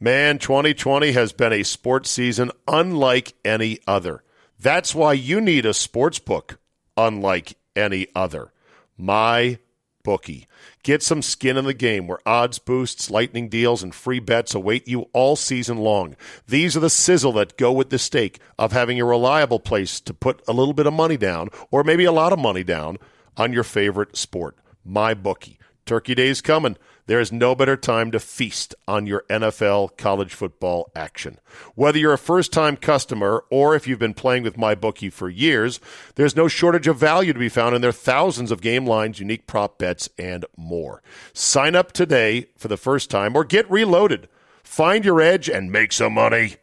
Man, 2020 has been a sports season unlike any other. That's why you need a sports book unlike any other. My bookie. Get some skin in the game where odds boosts, lightning deals, and free bets await you all season long. These are the sizzle that go with the stake of having a reliable place to put a little bit of money down, or maybe a lot of money down, on your favorite sport. My bookie. Turkey Day's coming. There is no better time to feast on your NFL college football action. Whether you're a first time customer or if you've been playing with MyBookie for years, there's no shortage of value to be found in their thousands of game lines, unique prop bets, and more. Sign up today for the first time or get reloaded. Find your edge and make some money.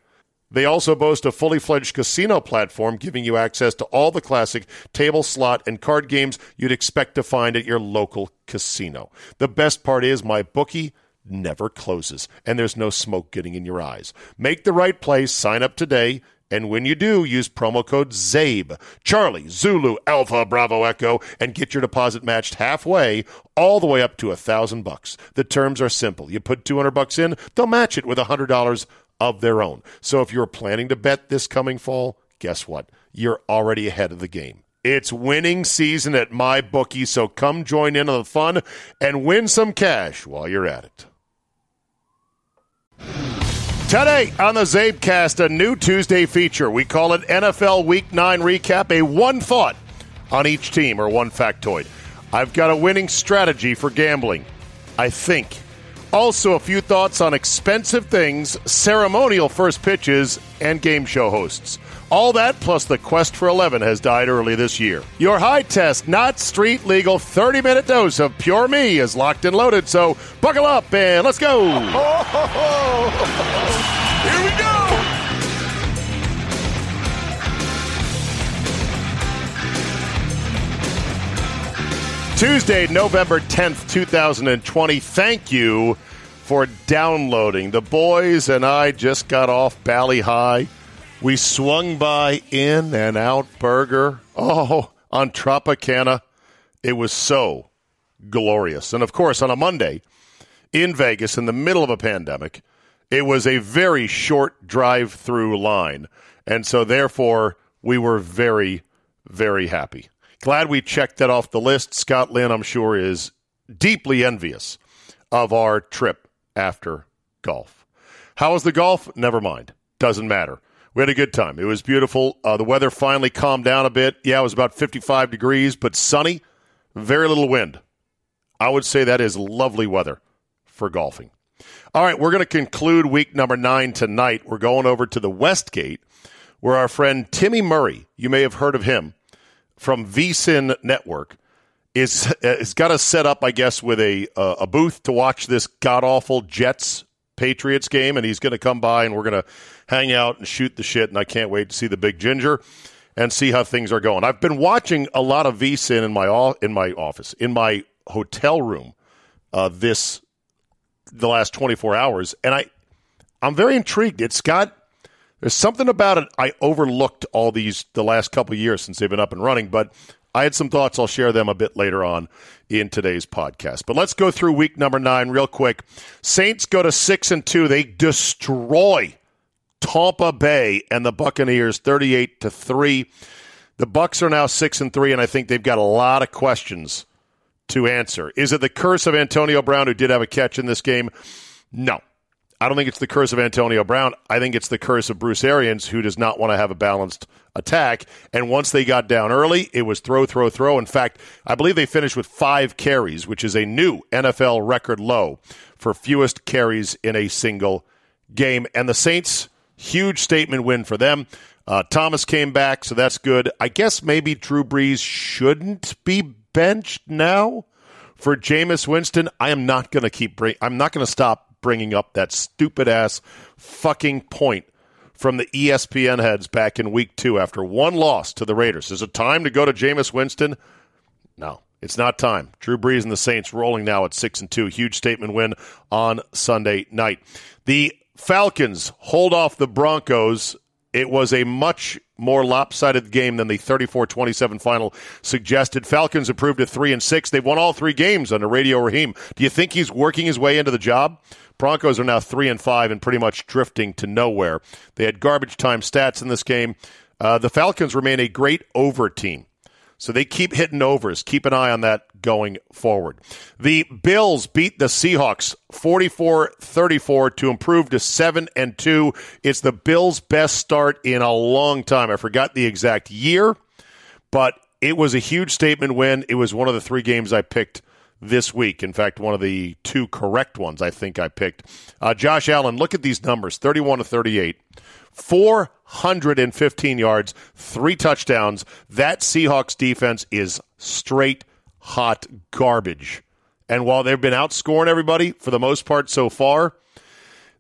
They also boast a fully fledged casino platform giving you access to all the classic table, slot, and card games you'd expect to find at your local casino. The best part is my bookie never closes, and there's no smoke getting in your eyes. Make the right place, sign up today, and when you do, use promo code ZABE, Charlie, Zulu, Alpha, Bravo, Echo, and get your deposit matched halfway, all the way up to a thousand bucks. The terms are simple. You put 200 bucks in, they'll match it with a $100 of their own. So if you're planning to bet this coming fall, guess what? You're already ahead of the game. It's winning season at my bookie, so come join in on the fun and win some cash while you're at it. Today on the Zabecast, a new Tuesday feature. We call it NFL Week 9 Recap, a one thought on each team or one factoid. I've got a winning strategy for gambling. I think. Also, a few thoughts on expensive things, ceremonial first pitches, and game show hosts. All that plus the quest for 11 has died early this year. Your high test, not street legal 30 minute dose of Pure Me is locked and loaded, so buckle up and let's go. Here we go. Tuesday, November 10th, 2020. Thank you for downloading. The boys and I just got off Bali Hai. We swung by In-N-Out Burger. Oh, on Tropicana. It was so glorious. And of course, on a Monday in Vegas, in the middle of a pandemic, it was a very short drive through line. And so, therefore, we were very, very happy. Glad we checked that off the list. Scott Lynn, I'm sure, is deeply envious of our trip after golf. How was the golf? Never mind. Doesn't matter. We had a good time. It was beautiful. Uh, the weather finally calmed down a bit. Yeah, it was about 55 degrees, but sunny, very little wind. I would say that is lovely weather for golfing. All right, we're going to conclude week number nine tonight. We're going over to the Westgate, where our friend Timmy Murray, you may have heard of him, from VSIN Network is is got us set up, I guess, with a uh, a booth to watch this god awful Jets Patriots game, and he's going to come by and we're going to hang out and shoot the shit. And I can't wait to see the big ginger and see how things are going. I've been watching a lot of VSIN in my in my office in my hotel room uh, this the last 24 hours, and I I'm very intrigued. It's got there's something about it I overlooked all these the last couple years since they've been up and running, but I had some thoughts. I'll share them a bit later on in today's podcast. But let's go through week number nine real quick. Saints go to six and two. They destroy Tampa Bay and the Buccaneers, thirty-eight to three. The Bucks are now six and three, and I think they've got a lot of questions to answer. Is it the curse of Antonio Brown, who did have a catch in this game? No. I don't think it's the curse of Antonio Brown. I think it's the curse of Bruce Arians, who does not want to have a balanced attack. And once they got down early, it was throw, throw, throw. In fact, I believe they finished with five carries, which is a new NFL record low for fewest carries in a single game. And the Saints, huge statement win for them. Uh, Thomas came back, so that's good. I guess maybe Drew Brees shouldn't be benched now for Jameis Winston. I am not going to keep. Bring, I'm not going to stop bringing up that stupid ass fucking point from the ESPN heads back in week two after one loss to the Raiders. Is it time to go to Jameis Winston? No, it's not time. Drew Brees and the Saints rolling now at six and two. Huge statement win on Sunday night. The Falcons hold off the Broncos. It was a much more lopsided game than the 34-27 final suggested. Falcons improved to 3 and 6. They've won all three games under Radio Raheem. Do you think he's working his way into the job? Broncos are now three and five and pretty much drifting to nowhere. They had garbage time stats in this game. Uh, the Falcons remain a great over team. So they keep hitting overs. Keep an eye on that going forward. The Bills beat the Seahawks 44-34 to improve to 7 and 2. It's the Bills' best start in a long time. I forgot the exact year, but it was a huge statement win. It was one of the three games I picked this week. In fact, one of the two correct ones I think I picked. Uh, Josh Allen, look at these numbers 31 to 38. 415 yards, three touchdowns. That Seahawks defense is straight hot garbage. And while they've been outscoring everybody for the most part so far,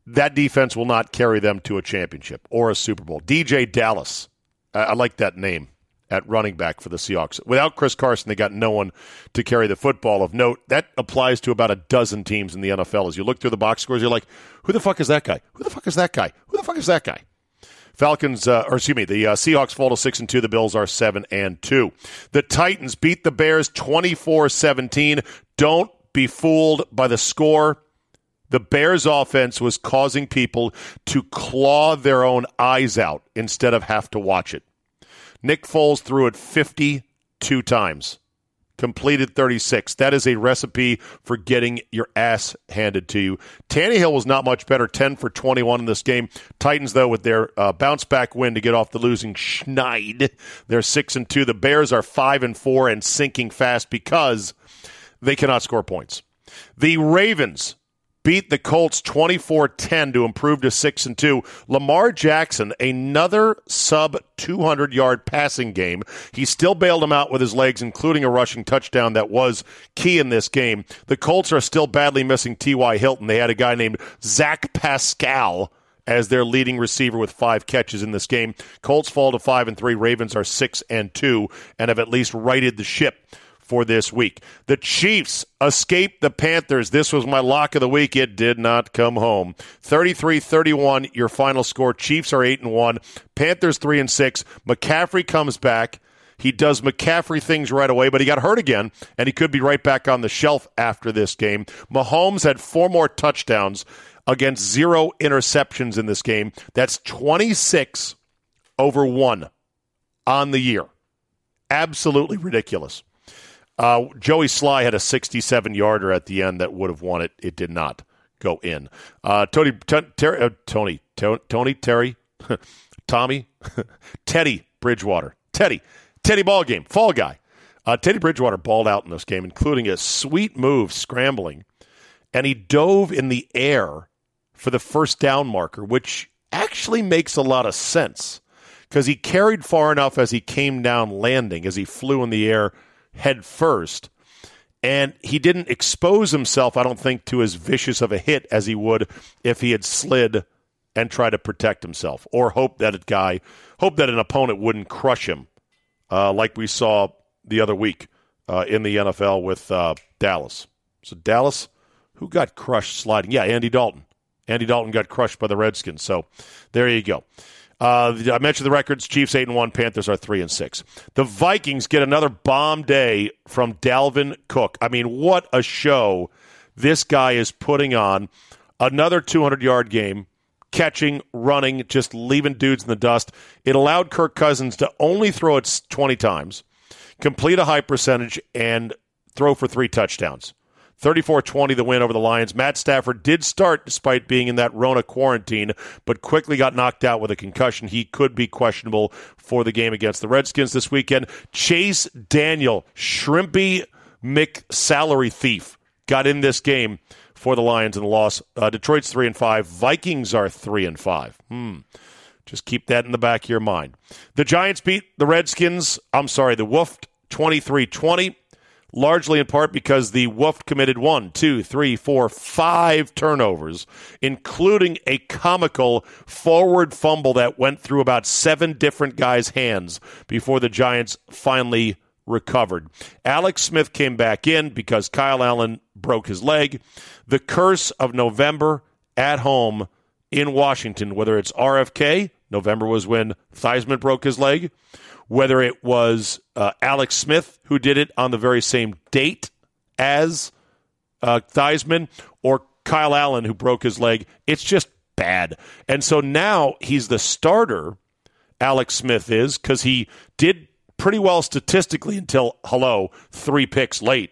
that defense will not carry them to a championship or a Super Bowl. DeeJay Dallas, I like that name at running back for the Seahawks. Without Chris Carson, they got no one to carry the football of note. That applies to about a dozen teams in the NFL. As you look through the box scores, you're like, who the fuck is that guy? Who the fuck is that guy? Who the fuck is that guy? Falcons, uh, or excuse me, the uh, Seahawks fall to six and two. The Bills are seven and two. The Titans beat the Bears 24-17. Don't be fooled by the score. The Bears offense was causing people to claw their own eyes out instead of have to watch it. Nick Foles threw it 52 times, completed 36. That is a recipe for getting your ass handed to you. Tannehill was not much better, 10 for 21 in this game. Titans, though, with their uh, bounce back win to get off the losing schneid, they're 6 and 2. The Bears are 5 and 4 and sinking fast because they cannot score points. The Ravens beat the Colts 24-10 to improve to 6 and 2. Lamar Jackson, another sub 200-yard passing game. He still bailed him out with his legs including a rushing touchdown that was key in this game. The Colts are still badly missing T.Y. Hilton. They had a guy named Zach Pascal as their leading receiver with five catches in this game. Colts fall to 5 and 3. Ravens are 6 and 2 and have at least righted the ship for this week. The Chiefs escaped the Panthers. This was my lock of the week. It did not come home. 33-31 your final score. Chiefs are 8 and 1, Panthers 3 and 6. McCaffrey comes back. He does McCaffrey things right away, but he got hurt again, and he could be right back on the shelf after this game. Mahomes had four more touchdowns against zero interceptions in this game. That's 26 over 1 on the year. Absolutely ridiculous. Uh, Joey Slye had a 67 yarder at the end that would have won it. It did not go in. Uh, Tony, t- ter- uh, Tony, t- Tony, Terry, Tommy, Teddy Bridgewater, Teddy, Teddy ball game, fall guy. Uh, Teddy Bridgewater balled out in this game, including a sweet move scrambling, and he dove in the air for the first down marker, which actually makes a lot of sense because he carried far enough as he came down landing, as he flew in the air head first. And he didn't expose himself, I don't think, to as vicious of a hit as he would if he had slid and tried to protect himself or hope that a guy, hope that an opponent wouldn't crush him, uh, like we saw the other week uh, in the NFL with uh, Dallas. So Dallas, who got crushed sliding? Yeah, Andy Dalton. Andy Dalton got crushed by the Redskins. So there you go. Uh, I mentioned the records: Chiefs eight and one, Panthers are three and six. The Vikings get another bomb day from Dalvin Cook. I mean, what a show this guy is putting on! Another 200 yard game, catching, running, just leaving dudes in the dust. It allowed Kirk Cousins to only throw it 20 times, complete a high percentage, and throw for three touchdowns. 34 20 the win over the Lions. Matt Stafford did start despite being in that Rona quarantine, but quickly got knocked out with a concussion. He could be questionable for the game against the Redskins this weekend. Chase Daniel, Shrimpy Mick salary thief, got in this game for the Lions in the loss. Uh, Detroit's 3 and 5. Vikings are 3 and 5. Hmm. Just keep that in the back of your mind. The Giants beat the Redskins. I'm sorry, the Wolf 23 20 largely in part because the Wolf committed one, two, three, four, five turnovers, including a comical forward fumble that went through about seven different guys' hands before the Giants finally recovered. Alex Smith came back in because Kyle Allen broke his leg. The curse of November at home in Washington, whether it's RFK, November was when Theismann broke his leg, whether it was uh, Alex Smith who did it on the very same date as uh, Theismann, or Kyle Allen, who broke his leg. It's just bad. And so now he's the starter, Alex Smith is, because he did pretty well statistically until, hello, three picks late.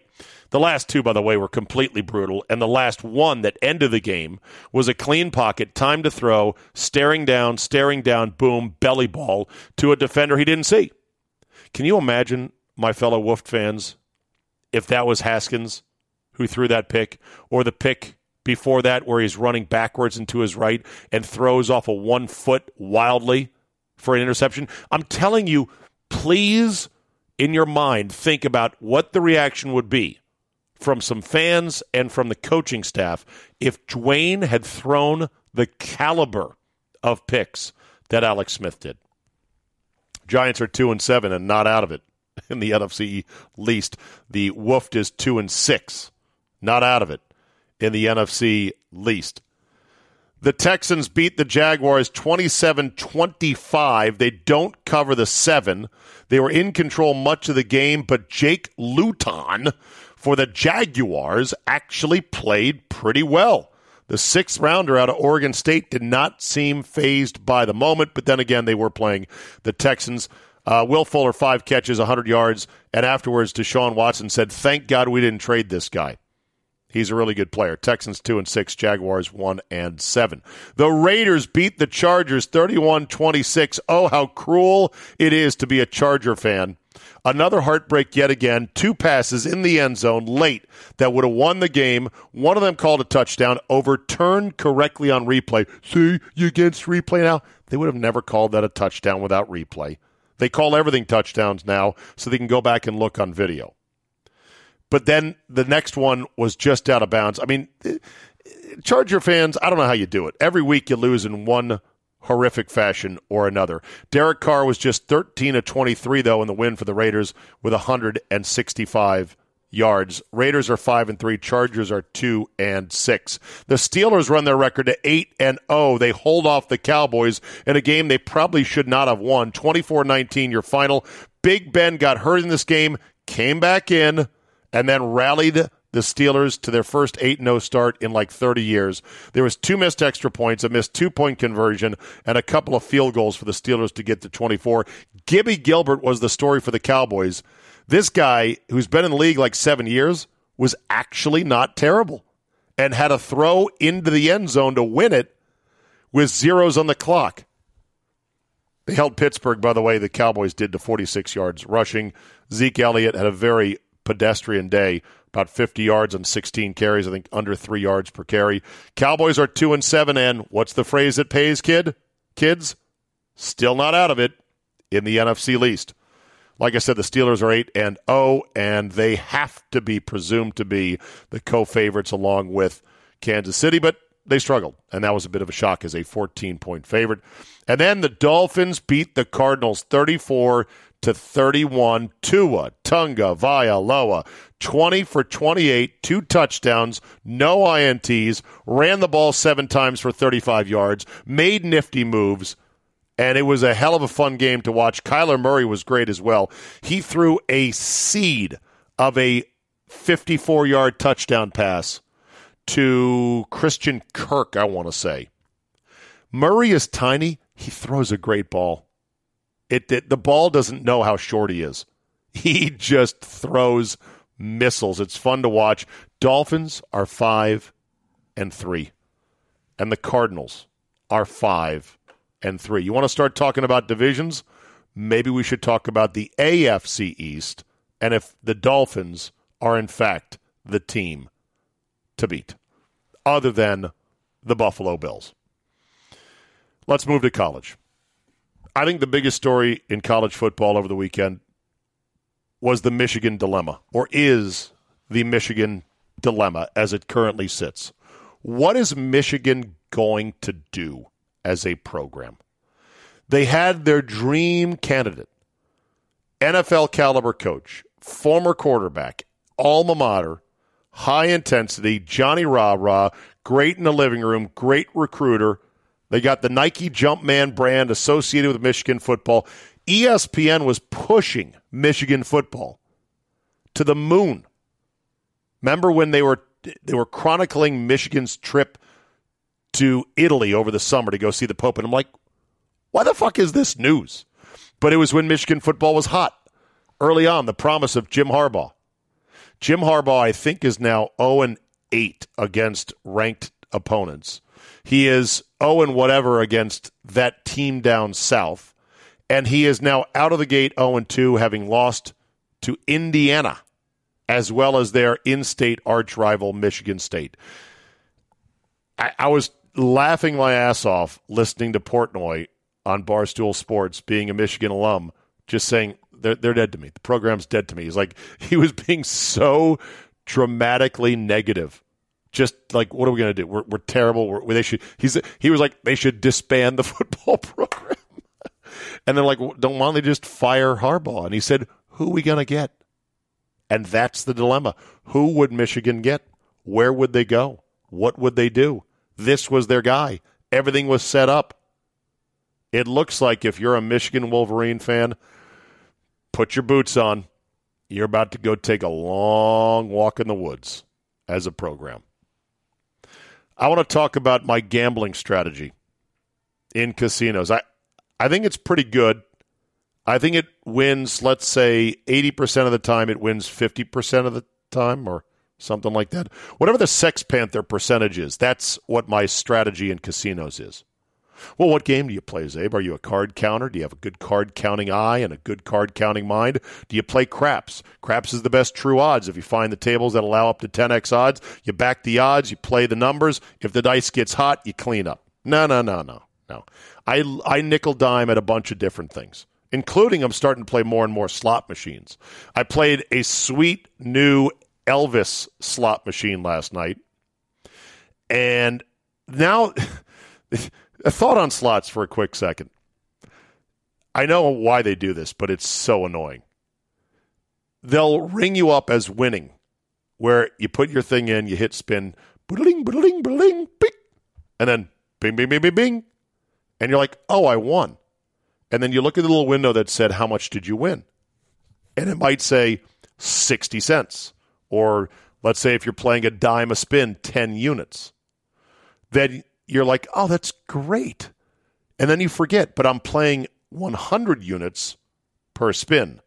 The last two, by the way, were completely brutal. And the last one that ended the game was a clean pocket, time to throw, staring down, staring down, boom, belly ball to a defender he didn't see. Can you imagine, my fellow Wolf fans, if that was Haskins who threw that pick, or the pick before that where he's running backwards into his right and throws off a one foot wildly for an interception? I'm telling you, please, in your mind, think about what the reaction would be from some fans and from the coaching staff if Dwayne had thrown the caliber of picks that Alex Smith did. Giants are two and seven and not out of it in the NFC least. The Wolf is two and six, not out of it in the NFC least. The Texans beat the Jaguars 27 25. They don't cover the seven. They were in control much of the game, but Jake Luton for the Jaguars actually played pretty well. The sixth rounder out of Oregon State did not seem phased by the moment, but then again, they were playing the Texans. Uh, Will Fuller, five catches, 100 yards, and afterwards, Deshaun Watson said, Thank God we didn't trade this guy. He's a really good player. Texans 2 and 6, Jaguars 1 and 7. The Raiders beat the Chargers 31-26. Oh, how cruel it is to be a Charger fan. Another heartbreak yet again. Two passes in the end zone late that would have won the game. One of them called a touchdown, overturned correctly on replay. See, you against replay now? They would have never called that a touchdown without replay. They call everything touchdowns now so they can go back and look on video. But then the next one was just out of bounds. I mean, eh, eh, Charger fans, I don't know how you do it. Every week you lose in one horrific fashion or another. Derek Carr was just 13 of 23 though in the win for the Raiders with 165 yards. Raiders are 5 and 3, Chargers are 2 and 6. The Steelers run their record to 8 and 0. They hold off the Cowboys in a game they probably should not have won. 24-19 your final. Big Ben got hurt in this game, came back in and then rallied the Steelers to their first 8-0 start in like 30 years. There was two missed extra points, a missed two-point conversion, and a couple of field goals for the Steelers to get to 24. Gibby Gilbert was the story for the Cowboys. This guy, who's been in the league like seven years, was actually not terrible and had a throw into the end zone to win it with zeros on the clock. They held Pittsburgh, by the way, the Cowboys did to 46 yards rushing. Zeke Elliott had a very pedestrian day. About 50 yards on 16 carries, I think under three yards per carry. Cowboys are two and seven, and what's the phrase that pays, kid? Kids, still not out of it in the NFC least. Like I said, the Steelers are eight and zero, oh, and they have to be presumed to be the co-favorites along with Kansas City, but they struggled, and that was a bit of a shock as a 14 point favorite. And then the Dolphins beat the Cardinals 34 to 31. Tua, Tunga, Vailoa, 20 for 28, two touchdowns, no INTs, ran the ball seven times for 35 yards, made nifty moves, and it was a hell of a fun game to watch. Kyler Murray was great as well. He threw a seed of a 54 yard touchdown pass to Christian Kirk, I want to say. Murray is tiny. He throws a great ball. It, it, the ball doesn't know how short he is. He just throws missiles. It's fun to watch. Dolphins are five and three, and the Cardinals are five and three. You want to start talking about divisions? Maybe we should talk about the AFC East and if the Dolphins are in fact the team to beat, other than the Buffalo Bills. Let's move to college. I think the biggest story in college football over the weekend was the Michigan dilemma, or is the Michigan dilemma as it currently sits. What is Michigan going to do as a program? They had their dream candidate, NFL caliber coach, former quarterback, alma mater, high intensity, Johnny Rah Rah, great in the living room, great recruiter, they got the Nike Jumpman brand associated with Michigan football. ESPN was pushing Michigan football to the moon. Remember when they were they were chronicling Michigan's trip to Italy over the summer to go see the Pope, and I'm like, why the fuck is this news? But it was when Michigan football was hot early on. The promise of Jim Harbaugh. Jim Harbaugh, I think, is now 0 and 8 against ranked opponents. He is 0 and whatever against that team down south. And he is now out of the gate 0 and 2, having lost to Indiana, as well as their in state arch rival, Michigan State. I, I was laughing my ass off listening to Portnoy on Barstool Sports, being a Michigan alum, just saying they're they're dead to me. The program's dead to me. He's like he was being so dramatically negative. Just like what are we going to do? We're we're terrible. We're, they should. He's he was like they should disband the football program. and they're like, don't want they just fire Harbaugh? And he said, who are we going to get? And that's the dilemma. Who would Michigan get? Where would they go? What would they do? This was their guy. Everything was set up. It looks like if you're a Michigan Wolverine fan, put your boots on. You're about to go take a long walk in the woods as a program. I want to talk about my gambling strategy in casinos. I, I think it's pretty good. I think it wins, let's say, 80% of the time, it wins 50% of the time, or something like that. Whatever the Sex Panther percentage is, that's what my strategy in casinos is. Well, what game do you play, Zabe? Are you a card counter? Do you have a good card counting eye and a good card counting mind? Do you play craps? Craps is the best true odds. If you find the tables that allow up to 10x odds, you back the odds, you play the numbers. If the dice gets hot, you clean up. No, no, no, no, no. I, I nickel dime at a bunch of different things, including I'm starting to play more and more slot machines. I played a sweet new Elvis slot machine last night. And now. A thought on slots for a quick second. I know why they do this, but it's so annoying. They'll ring you up as winning, where you put your thing in, you hit spin, boodling, boodling, boodling, bing, and then bing, bing, bing, bing, bing. And you're like, oh, I won. And then you look at the little window that said, how much did you win? And it might say 60 cents. Or let's say if you're playing a dime a spin, 10 units. Then you're like, oh, that's great. And then you forget, but I'm playing 100 units per spin,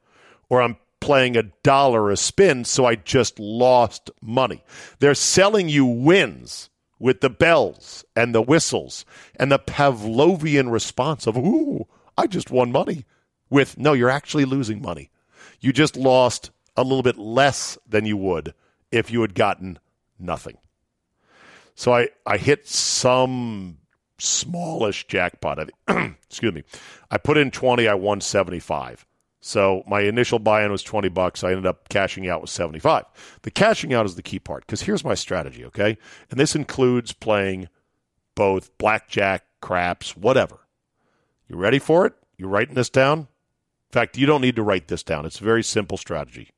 or I'm playing a dollar a spin, so I just lost money. They're selling you wins with the bells and the whistles and the Pavlovian response of, ooh, I just won money. With, no, you're actually losing money. You just lost a little bit less than you would if you had gotten nothing. So I, I hit some smallish jackpot. excuse me. I put in 20, I won 75. So my initial buy-in was 20 bucks. I ended up cashing out with 75. The cashing out is the key part because here's my strategy, okay? And this includes playing both blackjack, craps, whatever. You ready for it? You writing this down? In fact, you don't need to write this down. It's a very simple strategy.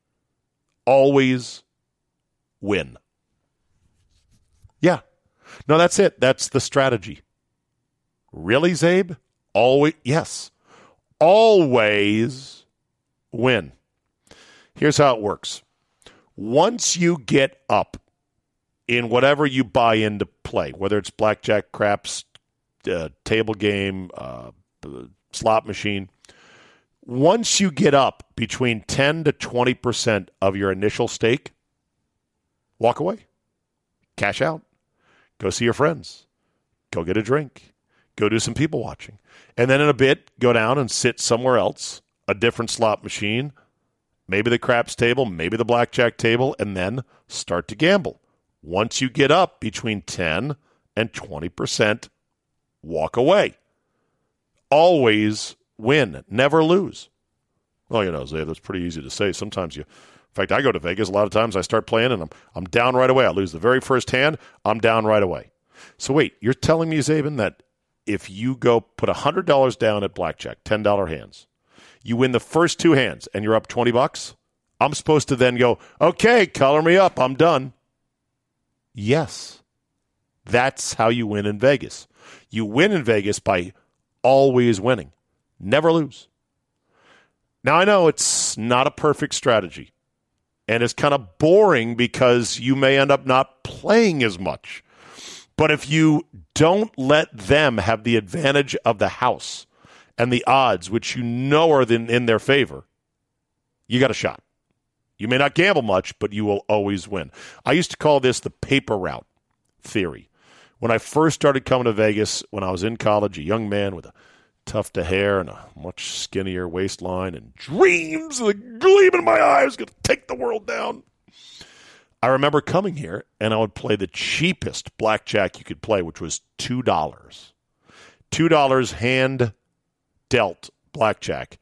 Always win. Yeah, no, that's it. That's the strategy. Really, Zabe? Always, yes. Always win. Here's how it works. Once you get up in whatever you buy into play, whether it's blackjack, craps, uh, table game, uh, slot machine, once you get up between 10 to 20% of your initial stake, walk away, cash out. Go see your friends. Go get a drink. Go do some people watching. And then in a bit, go down and sit somewhere else, a different slot machine, maybe the craps table, maybe the blackjack table, and then start to gamble. Once you get up between 10 and 20%, walk away. Always win, never lose. Well, you know, Zay, that's pretty easy to say. Sometimes you fact, I go to Vegas a lot of times. I start playing and I'm I'm down right away. I lose the very first hand. I'm down right away. So wait, you're telling me, Zabin, that if you go put hundred dollars down at blackjack, ten dollar hands, you win the first two hands and you're up twenty bucks. I'm supposed to then go, okay, color me up. I'm done. Yes, that's how you win in Vegas. You win in Vegas by always winning, never lose. Now I know it's not a perfect strategy. And it's kind of boring because you may end up not playing as much. But if you don't let them have the advantage of the house and the odds, which you know are in, in their favor, you got a shot. You may not gamble much, but you will always win. I used to call this the paper route theory. When I first started coming to Vegas, when I was in college, a young man with a tuft of hair and a much skinnier waistline and dreams a gleam in my eyes going to take the world down. I remember coming here and I would play the cheapest blackjack you could play, which was $2. $2 hand dealt blackjack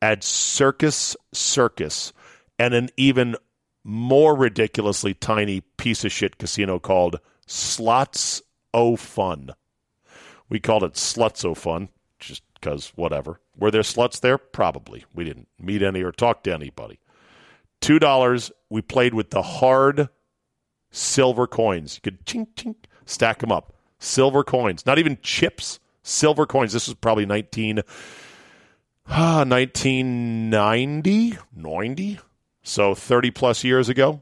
at Circus Circus and an even more ridiculously tiny piece of shit casino called Slots O Fun. We called it Sluts O Fun just because whatever. Were there sluts there? Probably. We didn't meet any or talk to anybody. Two dollars. We played with the hard silver coins. You could chink chink stack them up. Silver coins, not even chips. Silver coins. This was probably 19, uh, 1990, 90, so 30 plus years ago.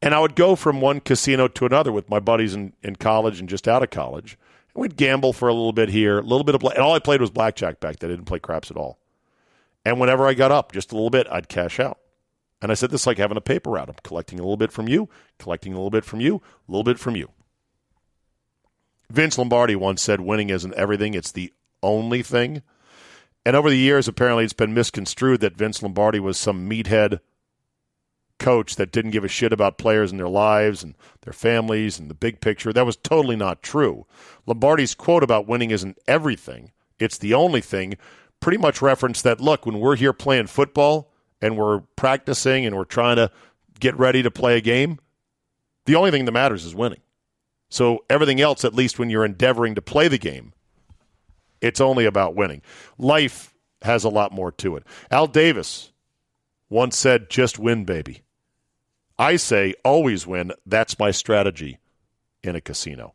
And I would go from one casino to another with my buddies in, in college and just out of college. We'd gamble for a little bit here, a little bit of, and all I played was blackjack back then. I didn't play craps at all. And whenever I got up just a little bit, I'd cash out. And I said, this is like having a paper route. I'm collecting a little bit from you, collecting a little bit from you, a little bit from you. Vince Lombardi once said, winning isn't everything, it's the only thing. And over the years, apparently, it's been misconstrued that Vince Lombardi was some meathead coach that didn't give a shit about players and their lives and their families and the big picture. That was totally not true. Lombardi's quote about winning isn't everything, it's the only thing, pretty much referenced that look, when we're here playing football and we're practicing and we're trying to get ready to play a game, the only thing that matters is winning. So everything else, at least when you're endeavoring to play the game, it's only about winning. Life has a lot more to it. Al Davis once said, just win, baby. I say always win. That's my strategy in a casino.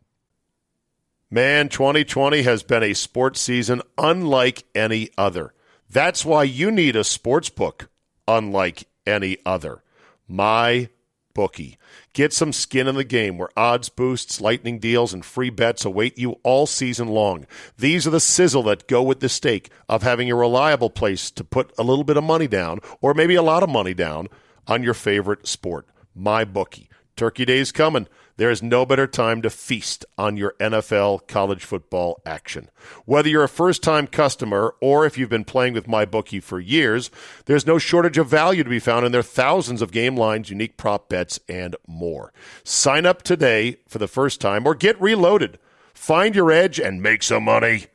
Man, 2020 has been a sports season unlike any other. That's why you need a sports book unlike any other. My bookie. Get some skin in the game where odds boosts, lightning deals, and free bets await you all season long. These are the sizzle that go with the stake of having a reliable place to put a little bit of money down, or maybe a lot of money down, on your favorite sport. My bookie. Turkey Day's coming. There is no better time to feast on your NFL college football action. Whether you're a first time customer or if you've been playing with MyBookie for years, there's no shortage of value to be found in their thousands of game lines, unique prop bets, and more. Sign up today for the first time or get reloaded. Find your edge and make some money.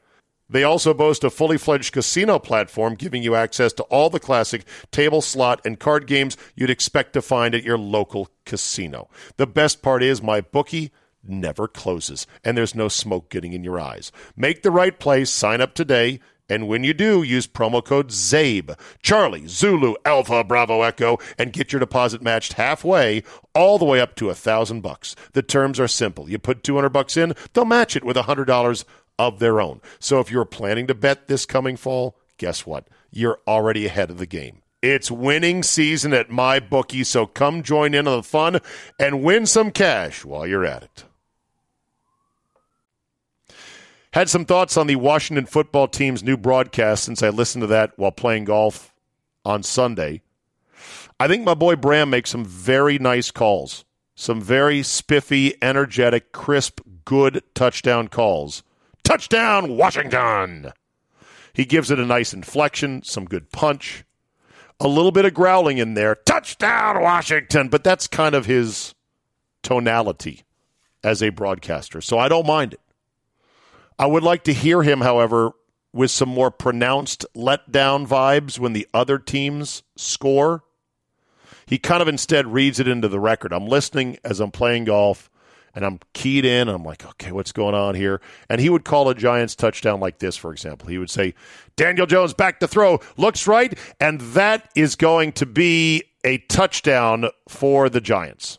They also boast a fully fledged casino platform giving you access to all the classic table, slot, and card games you'd expect to find at your local casino. The best part is my bookie never closes, and there's no smoke getting in your eyes. Make the right place, sign up today, and when you do, use promo code ZABE, Charlie, Zulu, Alpha, Bravo, Echo, and get your deposit matched halfway, all the way up to a thousand bucks. The terms are simple. You put 200 bucks in, they'll match it with a $100 of their own. So if you're planning to bet this coming fall, guess what? You're already ahead of the game. It's winning season at my bookie, so come join in on the fun and win some cash while you're at it. Had some thoughts on the Washington football team's new broadcast since I listened to that while playing golf on Sunday. I think my boy Bram makes some very nice calls, some very spiffy, energetic, crisp, good touchdown calls Touchdown, Washington! He gives it a nice inflection, some good punch, a little bit of growling in there. Touchdown, Washington! But that's kind of his tonality as a broadcaster, so I don't mind it. I would like to hear him, however, with some more pronounced letdown vibes when the other teams score. He kind of instead reads it into the record. I'm listening as I'm playing golf and I'm keyed in. I'm like, okay, what's going on here? And he would call a Giants touchdown like this, for example. He would say, Daniel Jones back to throw, looks right, and that is going to be a touchdown for the Giants.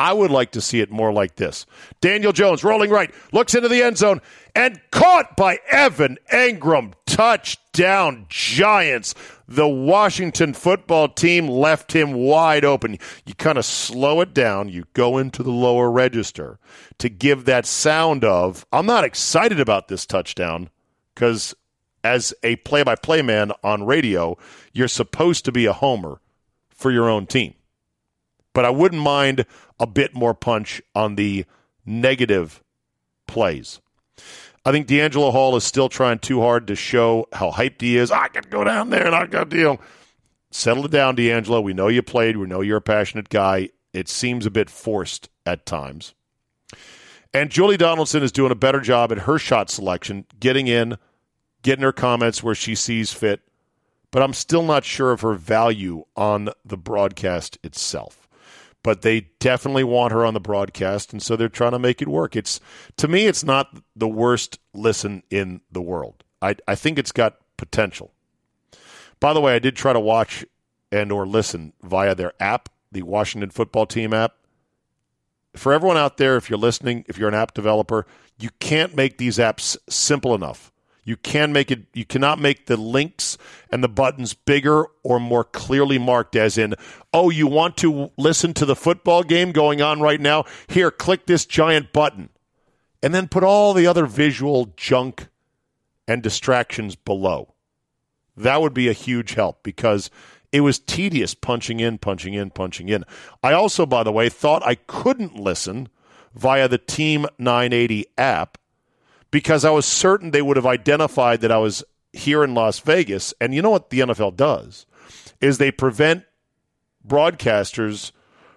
I would like to see it more like this. Daniel Jones rolling right, looks into the end zone, and caught by Evan Engram. Touchdown, Giants. The Washington football team left him wide open. You kind of slow it down, you go into the lower register to give that sound of, I'm not excited about this touchdown because as a play by play man on radio, you're supposed to be a homer for your own team. But I wouldn't mind a bit more punch on the negative plays. I think DeAngelo Hall is still trying too hard to show how hyped he is. I can go down there and I got deal. Settle it down, DeAngelo. We know you played. We know you're a passionate guy. It seems a bit forced at times. And Julie Donaldson is doing a better job at her shot selection, getting in, getting her comments where she sees fit. But I'm still not sure of her value on the broadcast itself but they definitely want her on the broadcast, and so they're trying to make it work. It's to me, it's not the worst listen in the world. I I think it's got potential. By the way, I did try to watch and or listen via their app, the Washington Football Team app. For everyone out there, if you're listening, if you're an app developer, you can't make these apps simple enough. You can make it you cannot make the links and the buttons bigger or more clearly marked as in, "Oh, you want to listen to the football game going on right now? Here, click this giant button." And then put all the other visual junk and distractions below. That would be a huge help because it was tedious punching in, punching in, punching in. I also, by the way, thought I couldn't listen via the Team 980 app because I was certain they would have identified that I was here in Las Vegas. And you know what the NFL does is they prevent broadcasters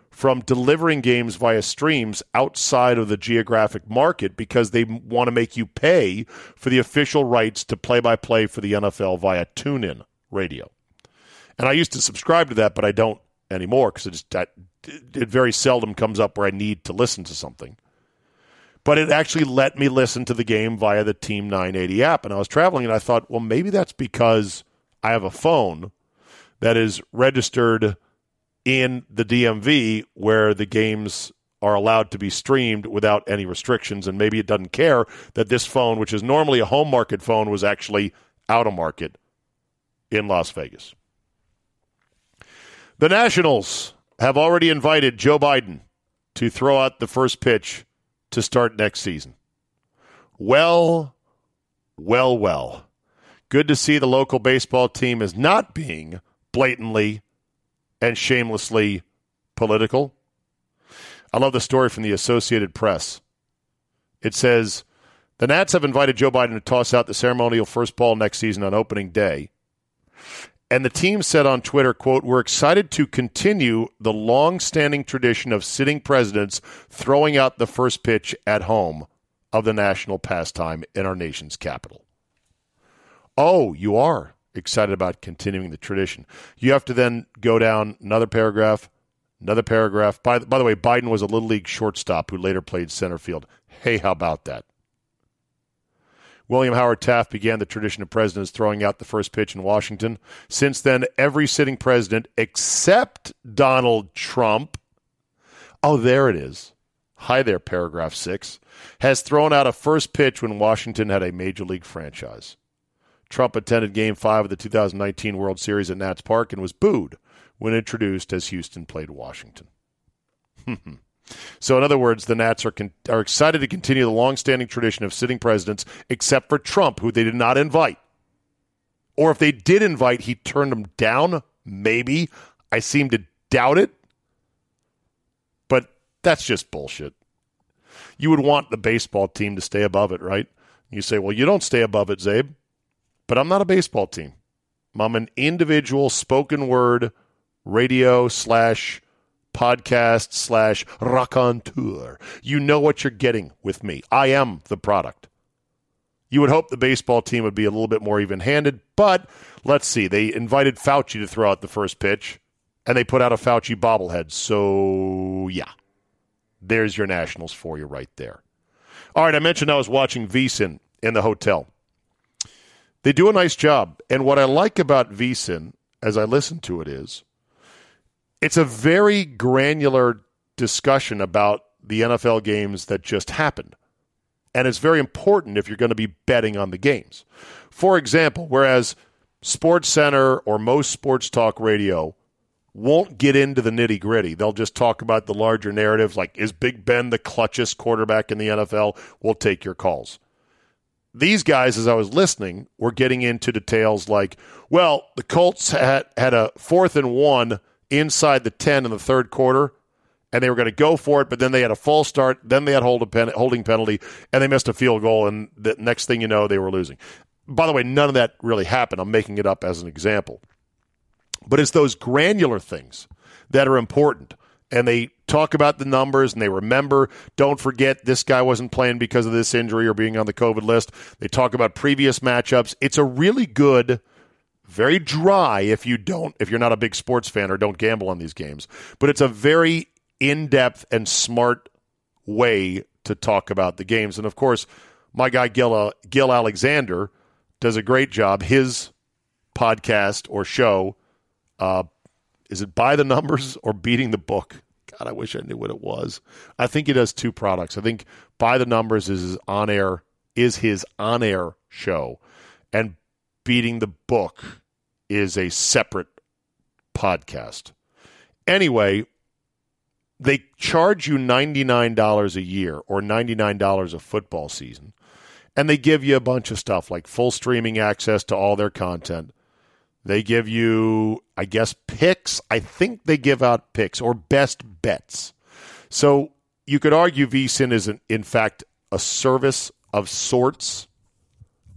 from delivering games via streams outside of the geographic market because they want to make you pay for the official rights to play by play for the NFL via TuneIn radio. And I used to subscribe to that, but I don't anymore because it, it very seldom comes up where I need to listen to something but it actually let me listen to the game via the Team 980 app. And I was traveling and I thought, well, maybe that's because I have a phone that is registered in the DMV where the games are allowed to be streamed without any restrictions. And maybe it doesn't care that this phone, which is normally a home market phone, was actually out of market in Las Vegas. The Nationals have already invited Joe Biden to throw out the first pitch to start next season. Well, well, well. Good to see the local baseball team is not being blatantly and shamelessly political. I love the story from the Associated Press. It says the Nats have invited Joe Biden to toss out the ceremonial first ball next season on opening day. And the team said on Twitter, quote, we're excited to continue the long-standing tradition of sitting presidents throwing out the first pitch at home of the national pastime in our nation's capital. Oh, you are excited about continuing the tradition. You have to then go down another paragraph, another paragraph. By, by the way, Biden was a little league shortstop who later played center field. Hey, how about that? William Howard Taft began the tradition of presidents throwing out the first pitch in Washington. Since then, every sitting president except Donald Trump, oh, there it is. Hi there, paragraph six, has thrown out a first pitch when Washington had a major league franchise. Trump attended Game 5 of the 2019 World Series at Nats Park and was booed when introduced as Houston played Washington. Hmm, hmm. So, in other words, the Nats are con- are excited to continue the long-standing tradition of sitting presidents, except for Trump, who they did not invite. Or if they did invite, he turned them down. Maybe I seem to doubt it, but that's just bullshit. You would want the baseball team to stay above it, right? You say, well, you don't stay above it, Zabe, but I'm not a baseball team. I'm an individual spoken word radio slash podcast slash raconteur. You know what you're getting with me. I am the product. You would hope the baseball team would be a little bit more even handed, but let's see. They invited Fauci to throw out the first pitch, and they put out a Fauci bobblehead. So, yeah, there's your Nationals for you right there. All right, I mentioned I was watching VSIN in the hotel. They do a nice job. And what I like about VSIN as I listen to it is it's a very granular discussion about the NFL games that just happened. And it's very important if you're going to be betting on the games. For example, whereas Sports Center or most sports talk radio won't get into the nitty gritty. They'll just talk about the larger narratives like, is Big Ben the clutchest quarterback in the NFL? We'll take your calls. These guys, as I was listening, were getting into details like, well, the Colts had, had a fourth and one inside the 10 in the third quarter, and they were going to go for it, but then they had a false start, then they had hold pen, holding penalty, and they missed a field goal, and the next thing you know, they were losing. By the way, none of that really happened. I'm making it up as an example. But it's those granular things that are important. And they talk about the numbers and they remember, don't forget this guy wasn't playing because of this injury or being on the COVID list. They talk about previous matchups. It's a really good, very dry if you don't, if you're not a big sports fan or don't gamble on these games. But it's a very in depth and smart way to talk about the games. And of course, my guy Gill, uh, Gill Alexander does a great job. His podcast or show uh, is it by the numbers or beating the book? God, I wish I knew what it was. I think he does two products. I think by the numbers is his on air is his on air show, and beating the book is a separate podcast. Anyway, they charge you $99 a year or $99 a football season, and they give you a bunch of stuff like full streaming access to all their content they give you, I guess, picks. I think they give out picks or best bets. So you could argue VSIN is, an, in fact, a service of sorts,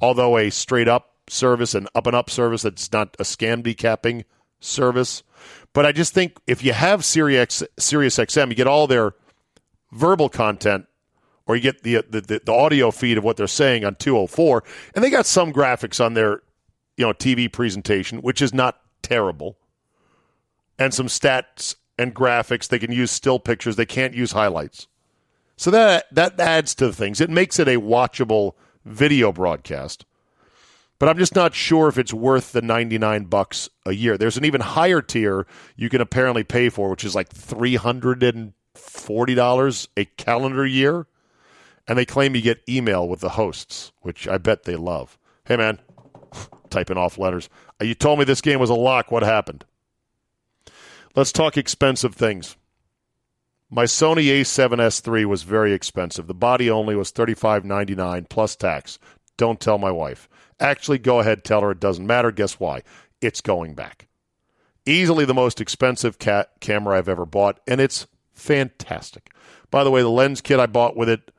although a straight up service, an up and up service that's not a scam decapping service. But I just think if you have Sirius, Sirius XM, you get all their verbal content or you get the, the, the audio feed of what they're saying on 204 and they got some graphics on their you know TV presentation, which is not terrible, and some stats and graphics. They can use still pictures. They can't use highlights. So that that adds to the things. It makes it a watchable video broadcast. But I'm just not sure if it's worth the 99 bucks a year. There's an even higher tier you can apparently pay for, which is like $340 a calendar year. And they claim you get email with the hosts, which I bet they love. Hey man, typing off letters. You told me this game was a lock. What happened? Let's talk expensive things. My Sony A7S III was very expensive. The body only was $35.99 plus tax. Don't tell my wife. Actually, go ahead, tell her it doesn't matter. Guess why? It's going back. Easily the most expensive ca- camera I've ever bought, and it's fantastic. By the way, the lens kit I bought with it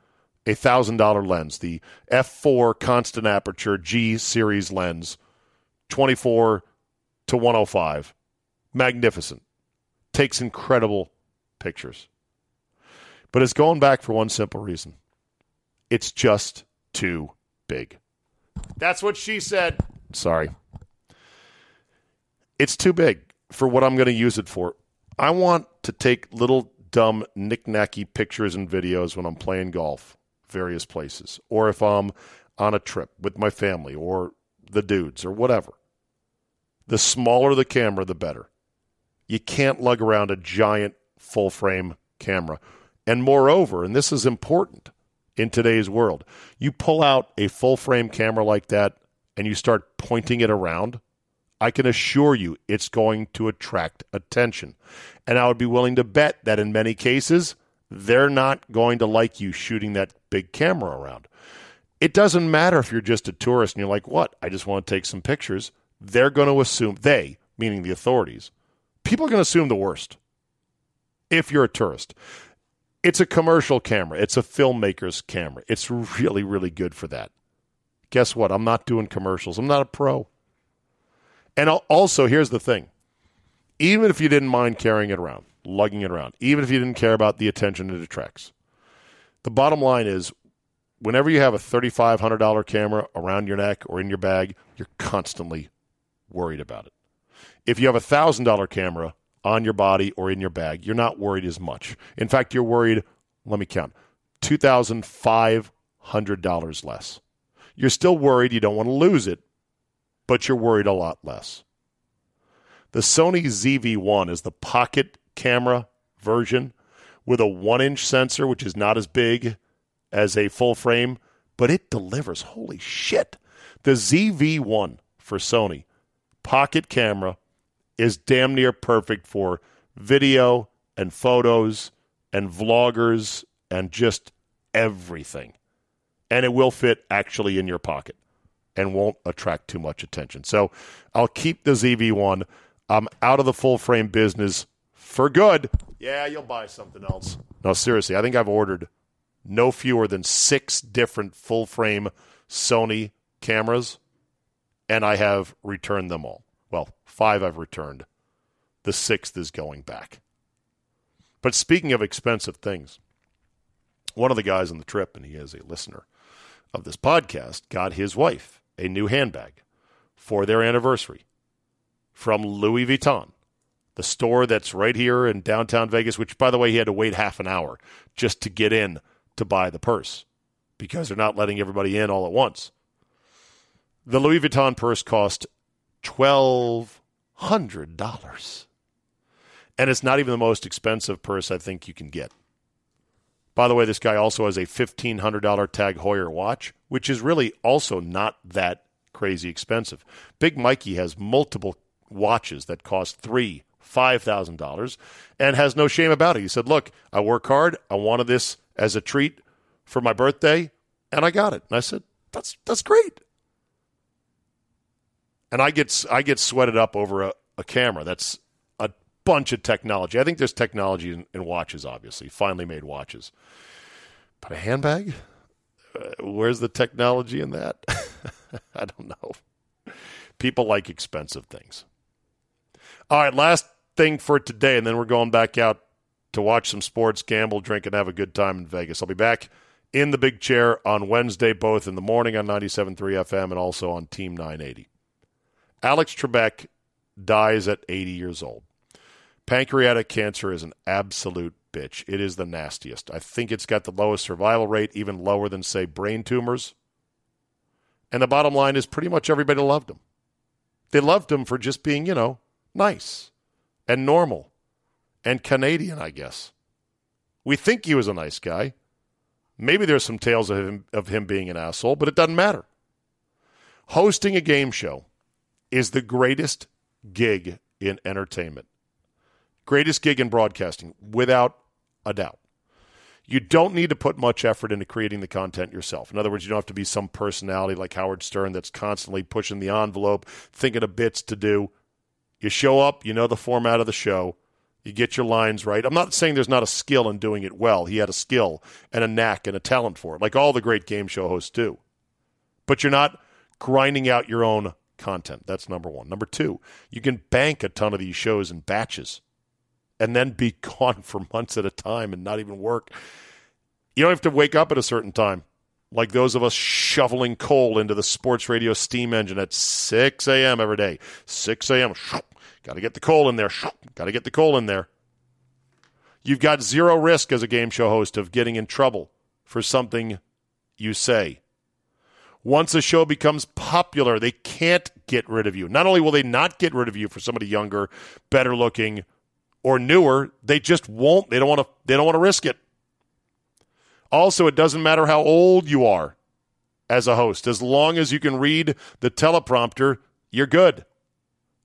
a $1,000 lens, the f4 constant aperture G series lens, 24 to 105. Magnificent. Takes incredible pictures. But it's going back for one simple reason it's just too big. That's what she said. Sorry. It's too big for what I'm going to use it for. I want to take little dumb knick-knacky pictures and videos when I'm playing golf various places, or if I'm on a trip with my family or the dudes or whatever. The smaller the camera, the better. You can't lug around a giant full frame camera. And moreover, and this is important in today's world, you pull out a full frame camera like that and you start pointing it around, I can assure you it's going to attract attention. And I would be willing to bet that in many cases, they're not going to like you shooting that big camera around. It doesn't matter if you're just a tourist and you're like, what? I just want to take some pictures. They're going to assume, they, meaning the authorities, people are going to assume the worst if you're a tourist. It's a commercial camera, it's a filmmaker's camera. It's really, really good for that. Guess what? I'm not doing commercials, I'm not a pro. And also, here's the thing even if you didn't mind carrying it around, lugging it around, even if you didn't care about the attention it attracts, the bottom line is whenever you have a $3,500 camera around your neck or in your bag, you're constantly worried about it. If you have a $1,000 camera on your body or in your bag, you're not worried as much. In fact, you're worried, let me count, $2,500 less. You're still worried you don't want to lose it, but you're worried a lot less. The Sony ZV-1 is the pocket camera version with a one inch sensor, which is not as big as a full frame, but it delivers. Holy shit. The ZV1 for Sony pocket camera is damn near perfect for video and photos and vloggers and just everything. And it will fit actually in your pocket and won't attract too much attention. So I'll keep the ZV1. I'm out of the full frame business for good. Yeah, you'll buy something else. No, seriously, I think I've ordered no fewer than six different full frame Sony cameras, and I have returned them all. Well, five I've returned. The sixth is going back. But speaking of expensive things, one of the guys on the trip, and he is a listener of this podcast, got his wife a new handbag for their anniversary from Louis Vuitton, the store that's right here in downtown Vegas, which, by the way, he had to wait half an hour just to get in to buy the purse because they're not letting everybody in all at once. The Louis Vuitton purse cost $1,200. And it's not even the most expensive purse I think you can get. By the way, this guy also has a $1,500 Tag Heuer watch, which is really also not that crazy expensive. Big Mikey has multiple watches that cost three, five thousand dollars, and has no shame about it. He said, "Look, I work hard. I wanted this as a treat for my birthday, and I got it." And I said, "That's that's great." And I get I get sweated up over a, a camera. That's a bunch of technology. I think there's technology in, in watches, obviously, finely made watches. But a handbag? Uh, where's the technology in that? I don't know. People like expensive things. All right, last thing for today, and then we're going back out to watch some sports, gamble, drink, and have a good time in Vegas. I'll be back in the big chair on Wednesday, both in the morning on 97.3 FM and also on Team 980. Alex Trebek dies at 80 years old. Pancreatic cancer is an absolute bitch. It is the nastiest. I think it's got the lowest survival rate, even lower than, say, brain tumors. And the bottom line is pretty much everybody loved him. They loved him for just being, you know, nice and normal and Canadian, I guess. We think he was a nice guy. Maybe there's some tales of him, of him being an asshole, but it doesn't matter. Hosting a game show is the greatest gig in entertainment. Greatest gig in broadcasting, without a doubt. You don't need to put much effort into creating the content yourself. In other words, you don't have to be some personality like Howard Stern that's constantly pushing the envelope, thinking of bits to do. You show up, you know the format of the show, you get your lines right. I'm not saying there's not a skill in doing it well. He had a skill and a knack and a talent for it, like all the great game show hosts do. But you're not grinding out your own content. That's number one. Number two, you can bank a ton of these shows in batches and then be gone for months at a time and not even work. You don't have to wake up at a certain time, like those of us shoveling coal into the sports radio steam engine at 6 a.m. every day. 6 a.m. Got to get the coal in there. Got to get the coal in there. You've got zero risk as a game show host of getting in trouble for something you say. Once a show becomes popular, they can't get rid of you. Not only will they not get rid of you for somebody younger, better looking, or newer, they just won't. They don't want to. They don't want to risk it. Also, it doesn't matter how old you are as a host, as long as you can read the teleprompter, you're good.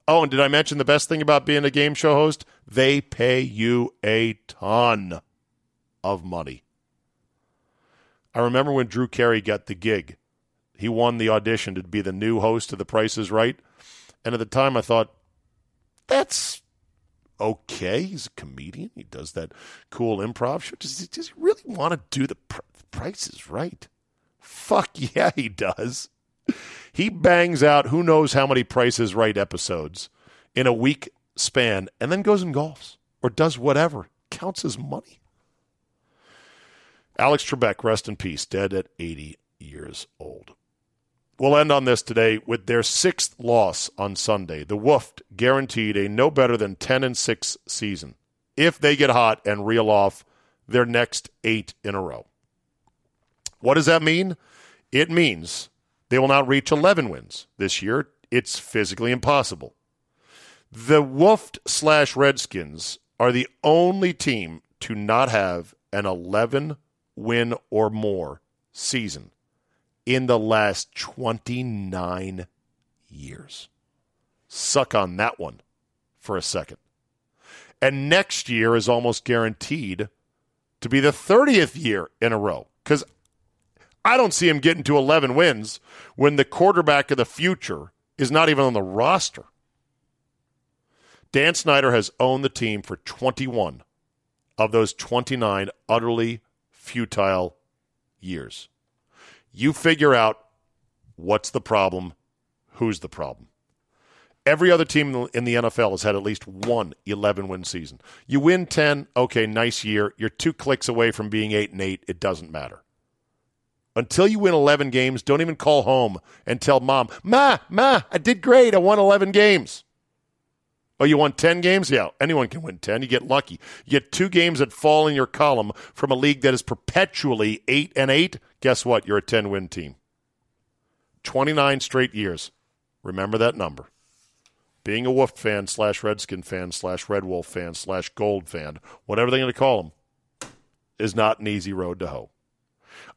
Oh, and did I mention the best thing about being a game show host? They pay you a ton of money. I remember when Drew Carey got the gig. He won the audition to be the new host of The Price is Right. And at the time, I thought, that's okay. He's a comedian. He does that cool improv show. Does he, does he really want to do the pr- prices right? Fuck yeah, he does. He bangs out who knows how many prices right episodes in a week span and then goes and golfs or does whatever. Counts as money. Alex Trebek, rest in peace, dead at 80 years old. We'll end on this today with their sixth loss on Sunday. The Woofed guaranteed a no better than 10 and 6 season if they get hot and reel off their next eight in a row. What does that mean? It means they will not reach 11 wins this year. It's physically impossible. The Woofed slash Redskins are the only team to not have an 11 win or more season in the last 29 years. Suck on that one for a second. And next year is almost guaranteed to be the 30th year in a row because I don't see him getting to 11 wins when the quarterback of the future is not even on the roster. Dan Snyder has owned the team for 21 of those 29 utterly futile years. You figure out what's the problem, who's the problem. Every other team in the NFL has had at least one 11 win season. You win 10, okay, nice year. You're two clicks away from being 8 and 8. It doesn't matter. Until you win 11 games, don't even call home and tell mom, Ma, Ma, I did great. I won 11 games. Oh, you won 10 games? Yeah, anyone can win 10. You get lucky. You get two games that fall in your column from a league that is perpetually 8 and 8. Guess what? You're a 10 win team. 29 straight years. Remember that number. Being a Wolf fan slash Redskin fan slash Red Wolf fan slash Gold fan, whatever they're going to call them, is not an easy road to hoe.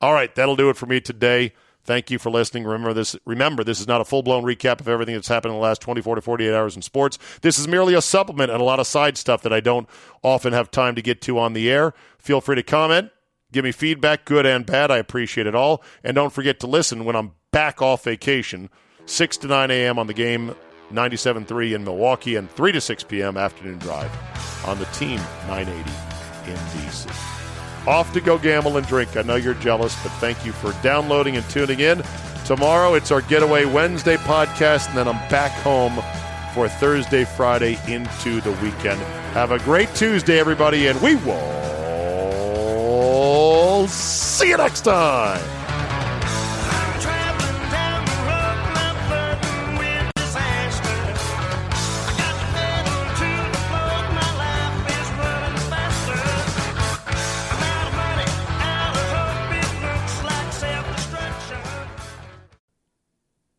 All right, that'll do it for me today. Thank you for listening. Remember this. Remember, this is not a full blown recap of everything that's happened in the last 24 to 48 hours in sports. This is merely a supplement and a lot of side stuff that I don't often have time to get to on the air. Feel free to comment, give me feedback, good and bad. I appreciate it all. And don't forget to listen when I'm back off vacation, 6 to 9 a.m. on the game 97.3 in Milwaukee and 3 to 6 p.m. afternoon drive on the team 980 in D.C. Off to go gamble and drink. I know you're jealous, but thank you for downloading and tuning in. Tomorrow it's our Getaway Wednesday podcast, and then I'm back home for Thursday, Friday into the weekend. Have a great Tuesday, everybody, and we will see you next time.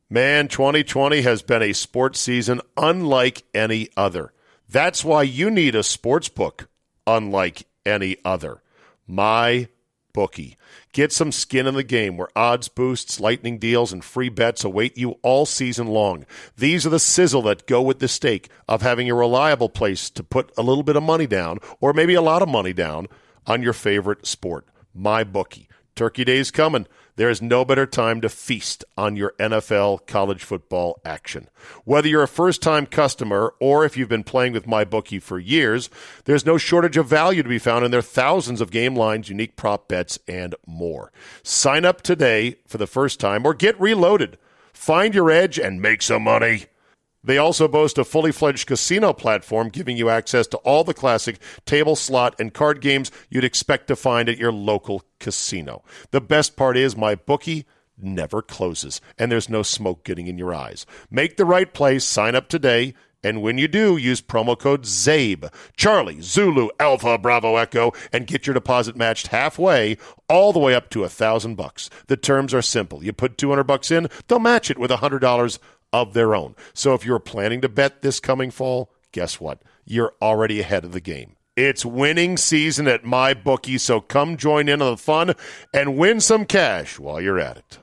Man, 2020 has been a sports season unlike any other. That's why you need a sports book unlike any other. My bookie. Get some skin in the game where odds boosts, lightning deals, and free bets await you all season long. These are the sizzle that go with the stake of having a reliable place to put a little bit of money down, or maybe a lot of money down, on your favorite sport. MyBookie. Turkey Day's coming. There is no better time to feast on your NFL college football action. Whether you're a first time customer or if you've been playing with MyBookie for years, there's no shortage of value to be found in their thousands of game lines, unique prop bets, and more. Sign up today for the first time or get reloaded. Find your edge and make some money. They also boast a fully fledged casino platform giving you access to all the classic table, slot, and card games you'd expect to find at your local casino. The best part is MyBookie never closes, and there's no smoke getting in your eyes. Make the right place, sign up today. And when you do, use promo code ZABE, Charlie, Zulu, Alpha, Bravo, Echo, and get your deposit matched halfway, all the way up to a thousand bucks. The terms are simple. You put 200 bucks in, they'll match it with a $100 of their own. So if you're planning to bet this coming fall, guess what? You're already ahead of the game. It's winning season at MyBookie, so come join in on the fun and win some cash while you're at it.